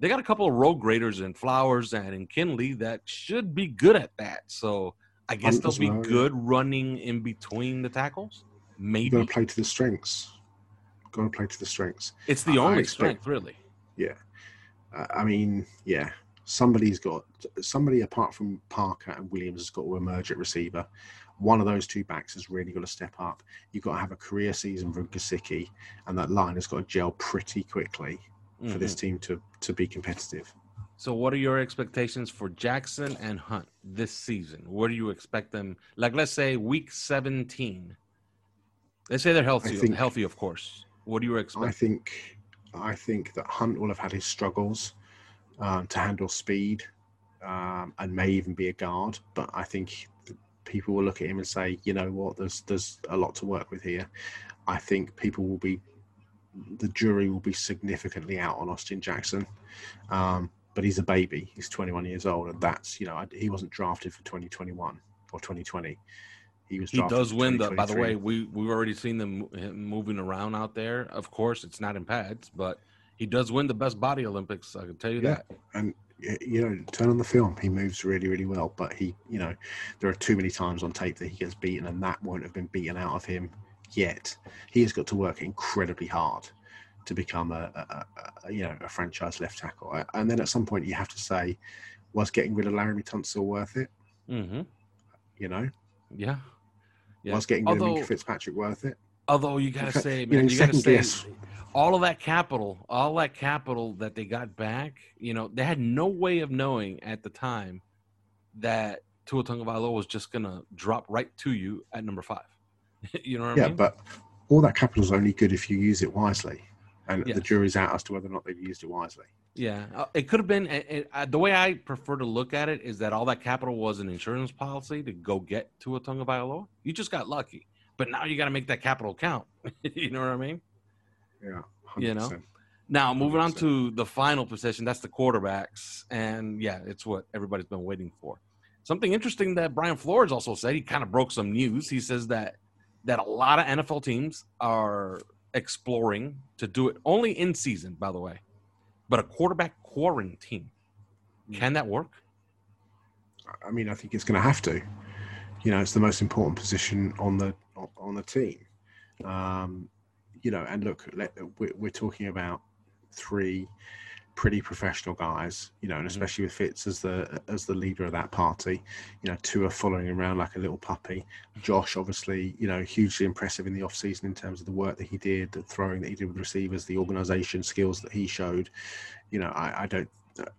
They got a couple of road graders in Flowers and in Kindley that should be good at that. So I guess Hunt they'll be good running in between the tackles. Maybe got to play to the strengths. Got to play to the strengths. it's the I- I only expect- strength, really. Yeah. Uh, I mean, yeah. Somebody's got somebody apart from Parker and Williams has got to emerge at receiver. One of those two backs has really got to step up. You've got to have a career season from Gesicki, and that line has got to gel pretty quickly for this Mhm. team to to be competitive. So, what are your expectations for Jackson and Hunt this season? Where do you expect them? Like, let's say week 17. Let's say they're healthy, think- healthy, of course. What do you expect? I think I think that Hunt will have had his struggles um, to handle speed um, and may even be a guard, but I think people will look at him and say, you know what, there's there's a lot to work with here. I think people will be the jury will be significantly out on Austin Jackson. Um, but he's a baby. He's 21 years old, and that's you know he wasn't drafted for 2021 or 2020. He was. He does win the. By the way, we we've already seen them him moving around out there. Of course, it's not in pads, but he does win the best body Olympics. I can tell you Yeah. that. and you know, turn on the film. He moves really, really well. But he, you know, there are too many times on tape that he gets beaten, and that won't have been beaten out of him yet. He has got to work incredibly hard to become a, a, a- you know a franchise left tackle. And then at some point, you have to say, was getting rid of Laremy Tunsil worth it? hmm You know, Yeah. Yeah. was getting rid of Although- Minkah Fitzpatrick worth it? Although you gotta say, you know, man, you, gotta say, guess. all of that capital, all that capital that they got back, you know, they had no way of knowing at the time that Tua Tagovailoa was just gonna drop right to you at number five. you know what I Yeah, mean? but all that capital is only good if you use it wisely, and the jury's out as to whether or not they've used it wisely. Yeah, uh, it could have been. uh, uh, uh, the way I prefer to look at it is that all that capital was an insurance policy to go get to a Tagovailoa. You just got lucky, but now you got to make that capital count. you know what I mean? Yeah, You know? Now moving on 100%. to the final position, that's the quarterbacks, and yeah, it's what everybody's been waiting for. Something interesting that Brian Flores also said. He kind of broke some news. He says that that a lot of NFL teams are exploring to do it only in season, by the way, but a quarterback quarantine. Can that work? I mean, I think it's going to have to. You know, it's the most important position on the on the team. Um, you know, and look, we're talking about three pretty professional guys. You know, and mm. especially with Fitz as the as the leader of that party. You know, two are following him around like a little puppy. Josh, obviously, you know, hugely impressive in the off season in terms of the work that he did, the throwing that he did with receivers, the organisation skills that he showed. You know, I, I don't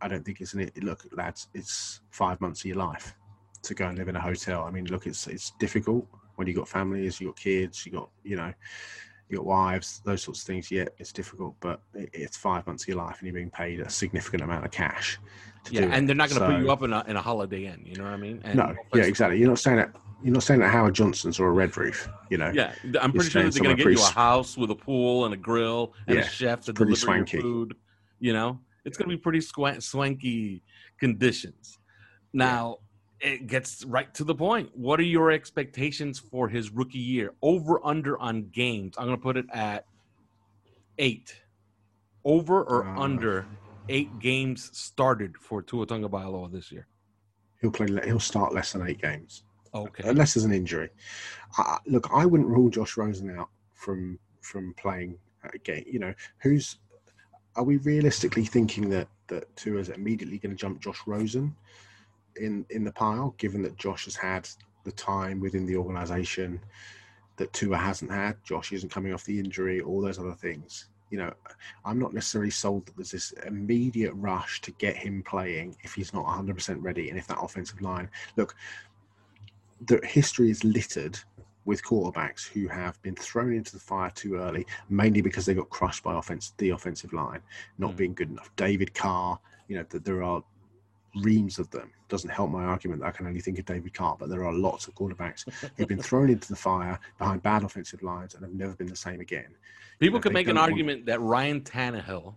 I don't think it's an it. look, lads. It's five months of your life to go and live in a hotel. I mean, look, it's it's difficult when you have got families, you have got kids, you got you know, you got wives, those sorts of things. Yeah, it's difficult, but it's five months of your life, and you're being paid a significant amount of cash. To Yeah, do it. and they're not going to put you up in a in a Holiday Inn. You know what I mean? And No, yeah, exactly. You're not staying at you're not staying at Howard Johnson's or a Red Roof. You know. Yeah, I'm pretty sure they're going to get you a house with a pool and a grill and a chef to deliver your swanky. food. You know, it's going to be pretty swan- swanky conditions. Now, it gets right to the point. What are your expectations for his rookie year? Over under on games. I'm going to put it at eight. Over or Uh. under eight games started for Tua Tagovailoa this year. He'll play. He'll start less than eight games. Okay. unless there's an injury. I, look, I wouldn't rule Josh Rosen out from from playing a game. You know, who's are we realistically thinking that that Tua's immediately going to jump Josh Rosen in in the pile, given that Josh has had the time within the organisation that Tua hasn't had. Josh isn't coming off the injury, all those other things. You know, I'm not necessarily sold that there's this immediate rush to get him playing if he's not 100% ready and if that offensive line. Look, the history is littered with quarterbacks who have been thrown into the fire too early, mainly because they got crushed by offense, the offensive line not Mm. being good enough. David Carr, you know, that there are reams of them. Doesn't help my argument that I can only think of David Carr, but there are lots of quarterbacks who've been thrown into the fire behind bad offensive lines and have never been the same again. People know, could make an argument that Ryan Tannehill,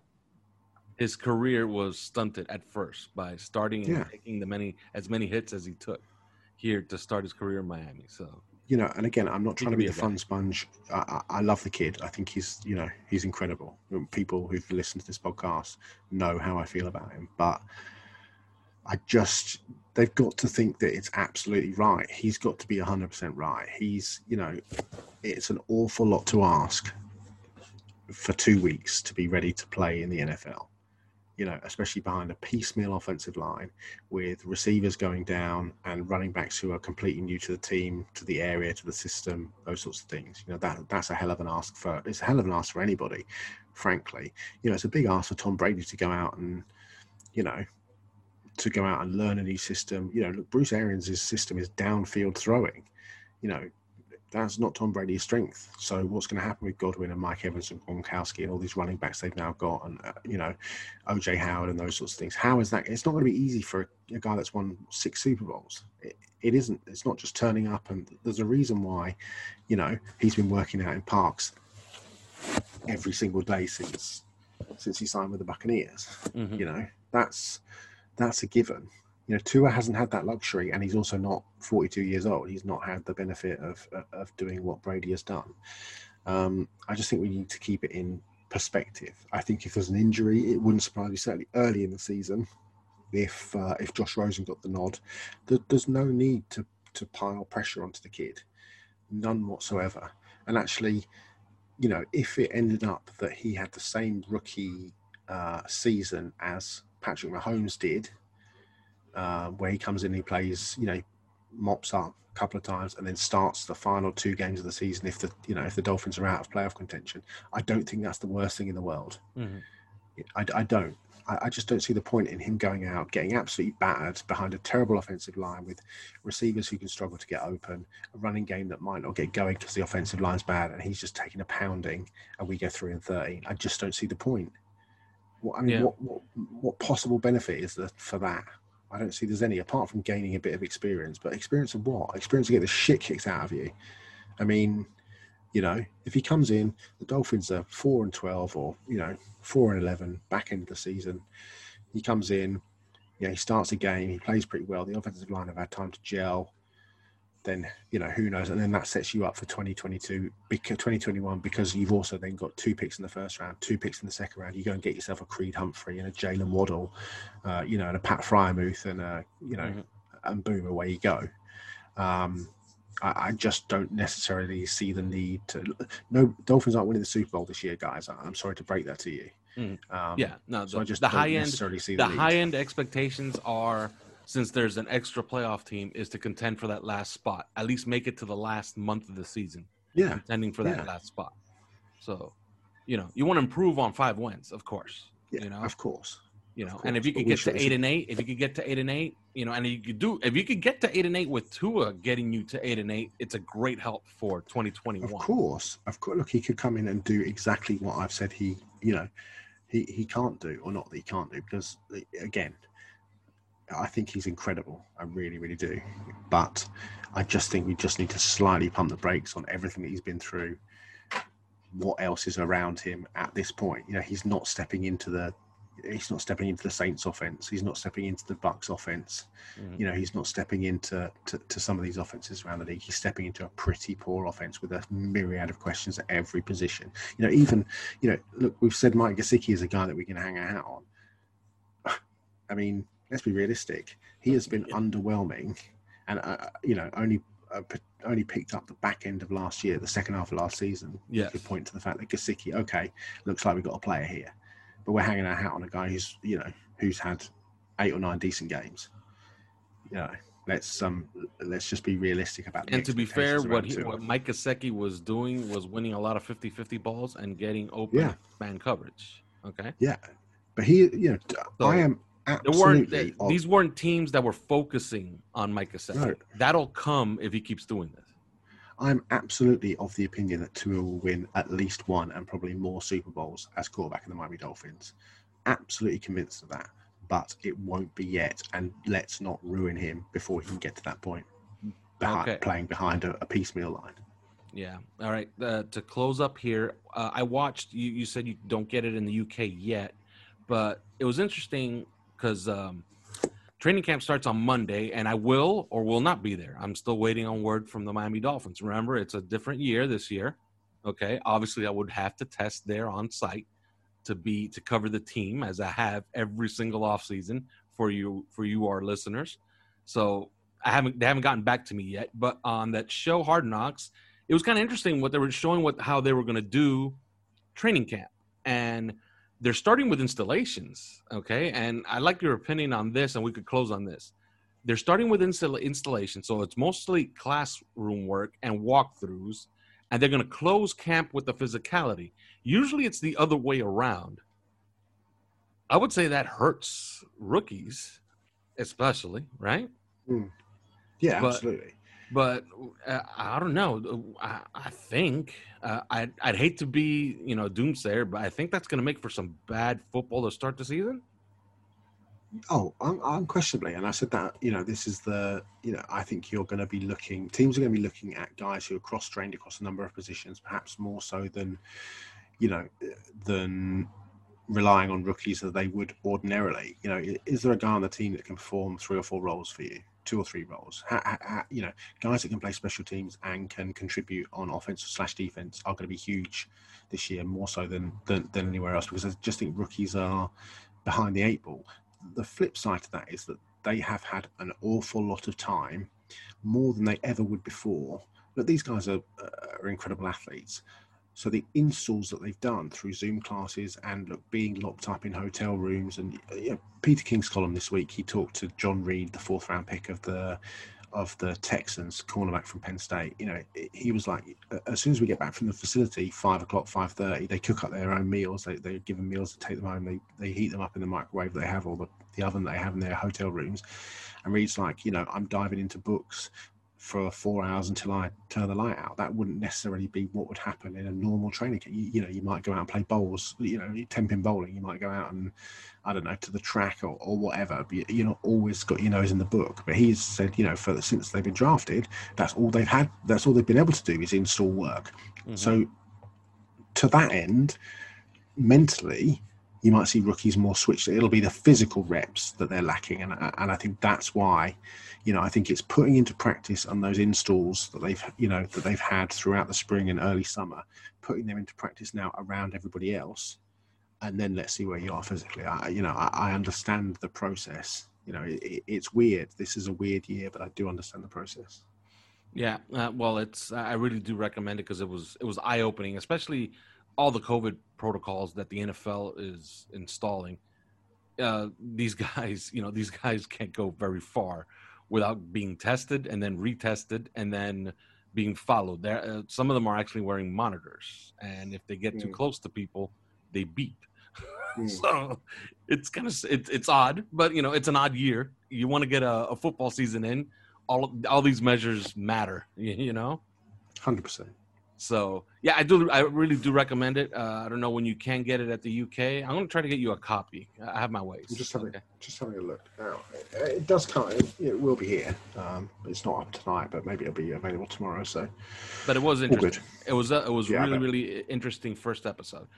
his career was stunted at first by starting and Yeah. taking the many as many hits as he took here to start his career in Miami. So you know, and again, I'm not trying to be be the a fun guy. sponge. I, I, I love the kid. I think he's, you know, he's incredible. People who've listened to this podcast know how I feel about him. But I just, they've got to think that it's absolutely right. He's got to be 100% right. He's, you know, it's an awful lot to ask for two weeks to be ready to play in the NFL. You know, especially behind a piecemeal offensive line with receivers going down and running backs who are completely new to the team, to the area, to the system, those sorts of things. You know, that that's a hell of an ask for it's a hell of an ask for anybody, frankly. You know, it's a big ask for Tom Brady to go out and, you know, to go out and learn a new system. You know, look, Bruce Arians' system is downfield throwing. You know, that's not Tom Brady's strength. So what's going to happen with Godwin and Mike Evans and Gronkowski and all these running backs they've now got, and uh, you know, OJ Howard and those sorts of things? How is that? It's not going to be easy for a, a guy that's won six Super Bowls. It, it isn't. It's not just turning up, and there's a reason why, you know, he's been working out in parks every single day since since he signed with the Buccaneers. mhm. You know, that's that's a given. You know, Tua hasn't had that luxury, and he's also not 42 years old. He's not had the benefit of of doing what Brady has done. Um, I just think we need to keep it in perspective. I think if there's an injury, it wouldn't surprise me certainly early in the season. If uh, if Josh Rosen got the nod, there, there's no need to to pile pressure onto the kid, none whatsoever. And actually, you know, if it ended up that he had the same rookie uh, season as Patrick Mahomes did, uh, where he comes in, he plays, you know, mops up a couple of times, and then starts the final two games of the season. If the you know if the Dolphins are out of playoff contention, I don't think that's the worst thing in the world. Mhm. I, I don't. I, I, just don't see the point in him going out, getting absolutely battered behind a terrible offensive line with receivers who can struggle to get open, a running game that might not get going because the offensive line's bad, and he's just taking a pounding, and we go three and thirty. I just don't see the point. What, I mean, yeah. what, what what possible benefit is there for that? I don't see there's any apart from gaining a bit of experience. But experience of what? Experience to get the shit kicked out of you. I mean, you know, if he comes in, the Dolphins are four and twelve, or you know, four and eleven back end of the season. He comes in, you know, he starts a game, he plays pretty well. The offensive line have had time to gel. Then you know who knows, and then that sets you up for 2022, because 2021, because you've also then got two picks in the first round, two picks in the second round. You go and get yourself a Creed Humphrey and a Jaylen Waddle, uh, you know, and a Pat Freiermuth, and a, you know, mm-hmm. and boom, away you go. Um, I, I, just don't necessarily see the need to. No, Dolphins aren't winning the Super Bowl this year, guys. I'm sorry to break that to you. Mm. Um, yeah, no. So the, I just the high end, the, the high end expectations are since there's an extra playoff team is to contend for that last spot. At least make it to the last month of the season. Yeah, contending for that yeah. last spot. So, you know, you want to improve on five wins, of course. Yeah, you know, of course. You know, and if you could get to eight and eight, if you could get to eight and eight, you know, and you could do if you could get to eight and eight with Tua getting you to eight and eight, it's a great help for 2021. Of course, of course. Look, he could come in and do exactly what I've said he, you know, he he can't do, or not that he can't do, because again, I think he's incredible. I really, really do. But I just think we just need to slightly pump the brakes on everything that he's been through. What else is around him at this point? You know, he's not stepping into the he's not stepping into the Saints offense. He's not stepping into the Bucks offense. Mm-hmm. You know, he's not stepping into to, to, some of these offenses around the league. He's stepping into a pretty poor offense with a myriad of questions at every position. You know, even you know, look, we've said Mike Gesicki is a guy that we can hang our hat on. I mean, let's be realistic. He has been yeah. underwhelming, and uh, you know, only uh, only picked up the back end of last year, the second half of last season. Yeah, you could point to the fact that Gesicki, okay, looks like we've got a player here but we're hanging our hat on a guy who's you know who's had eight or nine decent games. You know, let's um let's just be realistic about. and to be fair, what he, what Mike Gesicki was doing was winning a lot of 50-50 balls and getting open yeah. man coverage. Okay. Yeah, but he, you know, so I am absolutely. Weren't, these weren't teams that were focusing on Mike Gesicki. No. That'll come if he keeps doing this. I'm absolutely of the opinion that Tua will win at least one and probably more Super Bowls as quarterback of the Miami Dolphins. Absolutely convinced of that, but it won't be yet. And let's not ruin him before he can get to that point, behind, okay. playing behind a, a, piecemeal line. Yeah. All right. Uh, to close up here, uh, I watched. You, you said you don't get it in the UK yet, but it was interesting because um, Training camp starts on Monday, and I will or will not be there. I'm still waiting on word from the Miami Dolphins. Remember, it's a different year this year. Okay, obviously, I would have to test there on site to be to cover the team as I have every single offseason for you for you our listeners. So I haven't they haven't gotten back to me yet. But on that show Hard Knocks, it was kind of interesting what they were showing what how they were going to do training camp and they're starting with installations okay? And i like your opinion on this and we could close on this. They're starting with install- installation so it's mostly classroom work and walkthroughs and they're going to close camp with the physicality. Usually it's the other way around. I would say that hurts rookies especially right? Mm. yeah but, absolutely. but uh, I don't know. I, I think uh, I'd, I'd hate to be, you know, doomsayer, but I think that's going to make for some bad football to start the season. Oh, un- unquestionably, and I said that. You know, this is the. You know, I think you're going to be looking. Teams are going to be looking at guys who are cross-trained across a number of positions, perhaps more so than, you know, than relying on rookies that they would ordinarily. You know, is there a guy on the team that can perform three or four roles for you? Two or three roles. You know, guys that can play special teams and can contribute on offense slash defense are going to be huge this year, more so than, than than anywhere else. Because I just think rookies are behind the eight ball. The flip side to that is that they have had an awful lot of time, more than they ever would before. But these guys are, uh, are incredible athletes. So the installs that they've done through Zoom classes and look being locked up in hotel rooms and you know, Peter King's column this week, he talked to John Reid, the fourth round pick of the of the Texans, cornerback from Penn State. You know, he was like, as soon as we get back from the facility, five o'clock, five thirty, they cook up their own meals. They they give them meals to take them home. They they heat them up in the microwave they have, or the, the oven they have in their hotel rooms. And Reid's like, you know, I'm diving into books for four hours until I turn the light out. That wouldn't necessarily be what would happen in a normal training camp. You, you know, you might go out and play bowls, you know, 10 pin bowling. You might go out and, I don't know, to the track or, or whatever. But you're not always got your nose in the book. But he's said, you know, for since they've been drafted, that's all they've had. That's all they've been able to do is install work. Mm-hmm. So to that end, mentally, you might see rookies more switched. It'll be the physical reps that they're lacking, and and I think that's why, you know, I think it's putting into practice on those installs that they've you know that they've had throughout the spring and early summer, putting them into practice now around everybody else, and then let's see where you are physically. I you know I, I understand the process. You know, it, it's weird. This is a weird year, but I do understand the process. Yeah, uh, well, it's I really do recommend it because it was it was eye opening, especially all the COVID protocols that the NFL is installing, uh, these guys, you know, these guys can't go very far without being tested and then retested and then being followed. There, uh, some of them are actually wearing monitors, and if they get mm. too close to people, they beep. Mm. so it's kind of it, it's odd, but you know, it's an odd year. You want to get a, a football season in. All all these measures matter, you, you know. Hundred percent. So yeah, I do. I really do recommend it. Uh, I don't know when you can get it at the UK. I'm gonna try to get you a copy. I have my ways. I'm just having okay. just having a look now. It does come. It, it will be here. Um, it's not up tonight, but maybe it'll be available tomorrow. So, but it was interesting. It was it was yeah, really really interesting first episode.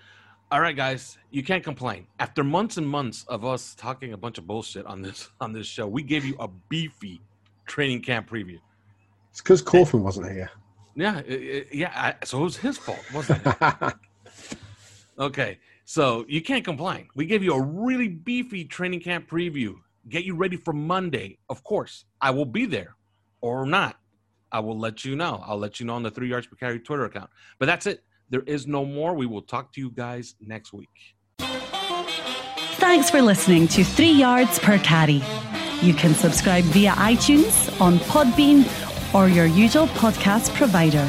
All right, guys, you can't complain. After months and months of us talking a bunch of bullshit on this on this show, we gave you a beefy training camp preview. It's because Kaufman wasn't here. Yeah, it, yeah. I, so it was his fault, wasn't it? okay, so you can't complain. We gave you a really beefy training camp preview. Get you ready for Monday. Of course, I will be there, or not. I will let you know. I'll let you know on the Three Yards Per Carry Twitter account. But that's it. There is no more. We will talk to you guys next week. Thanks for listening to Three Yards Per Carry. You can subscribe via iTunes, on Podbean, or your usual podcast provider.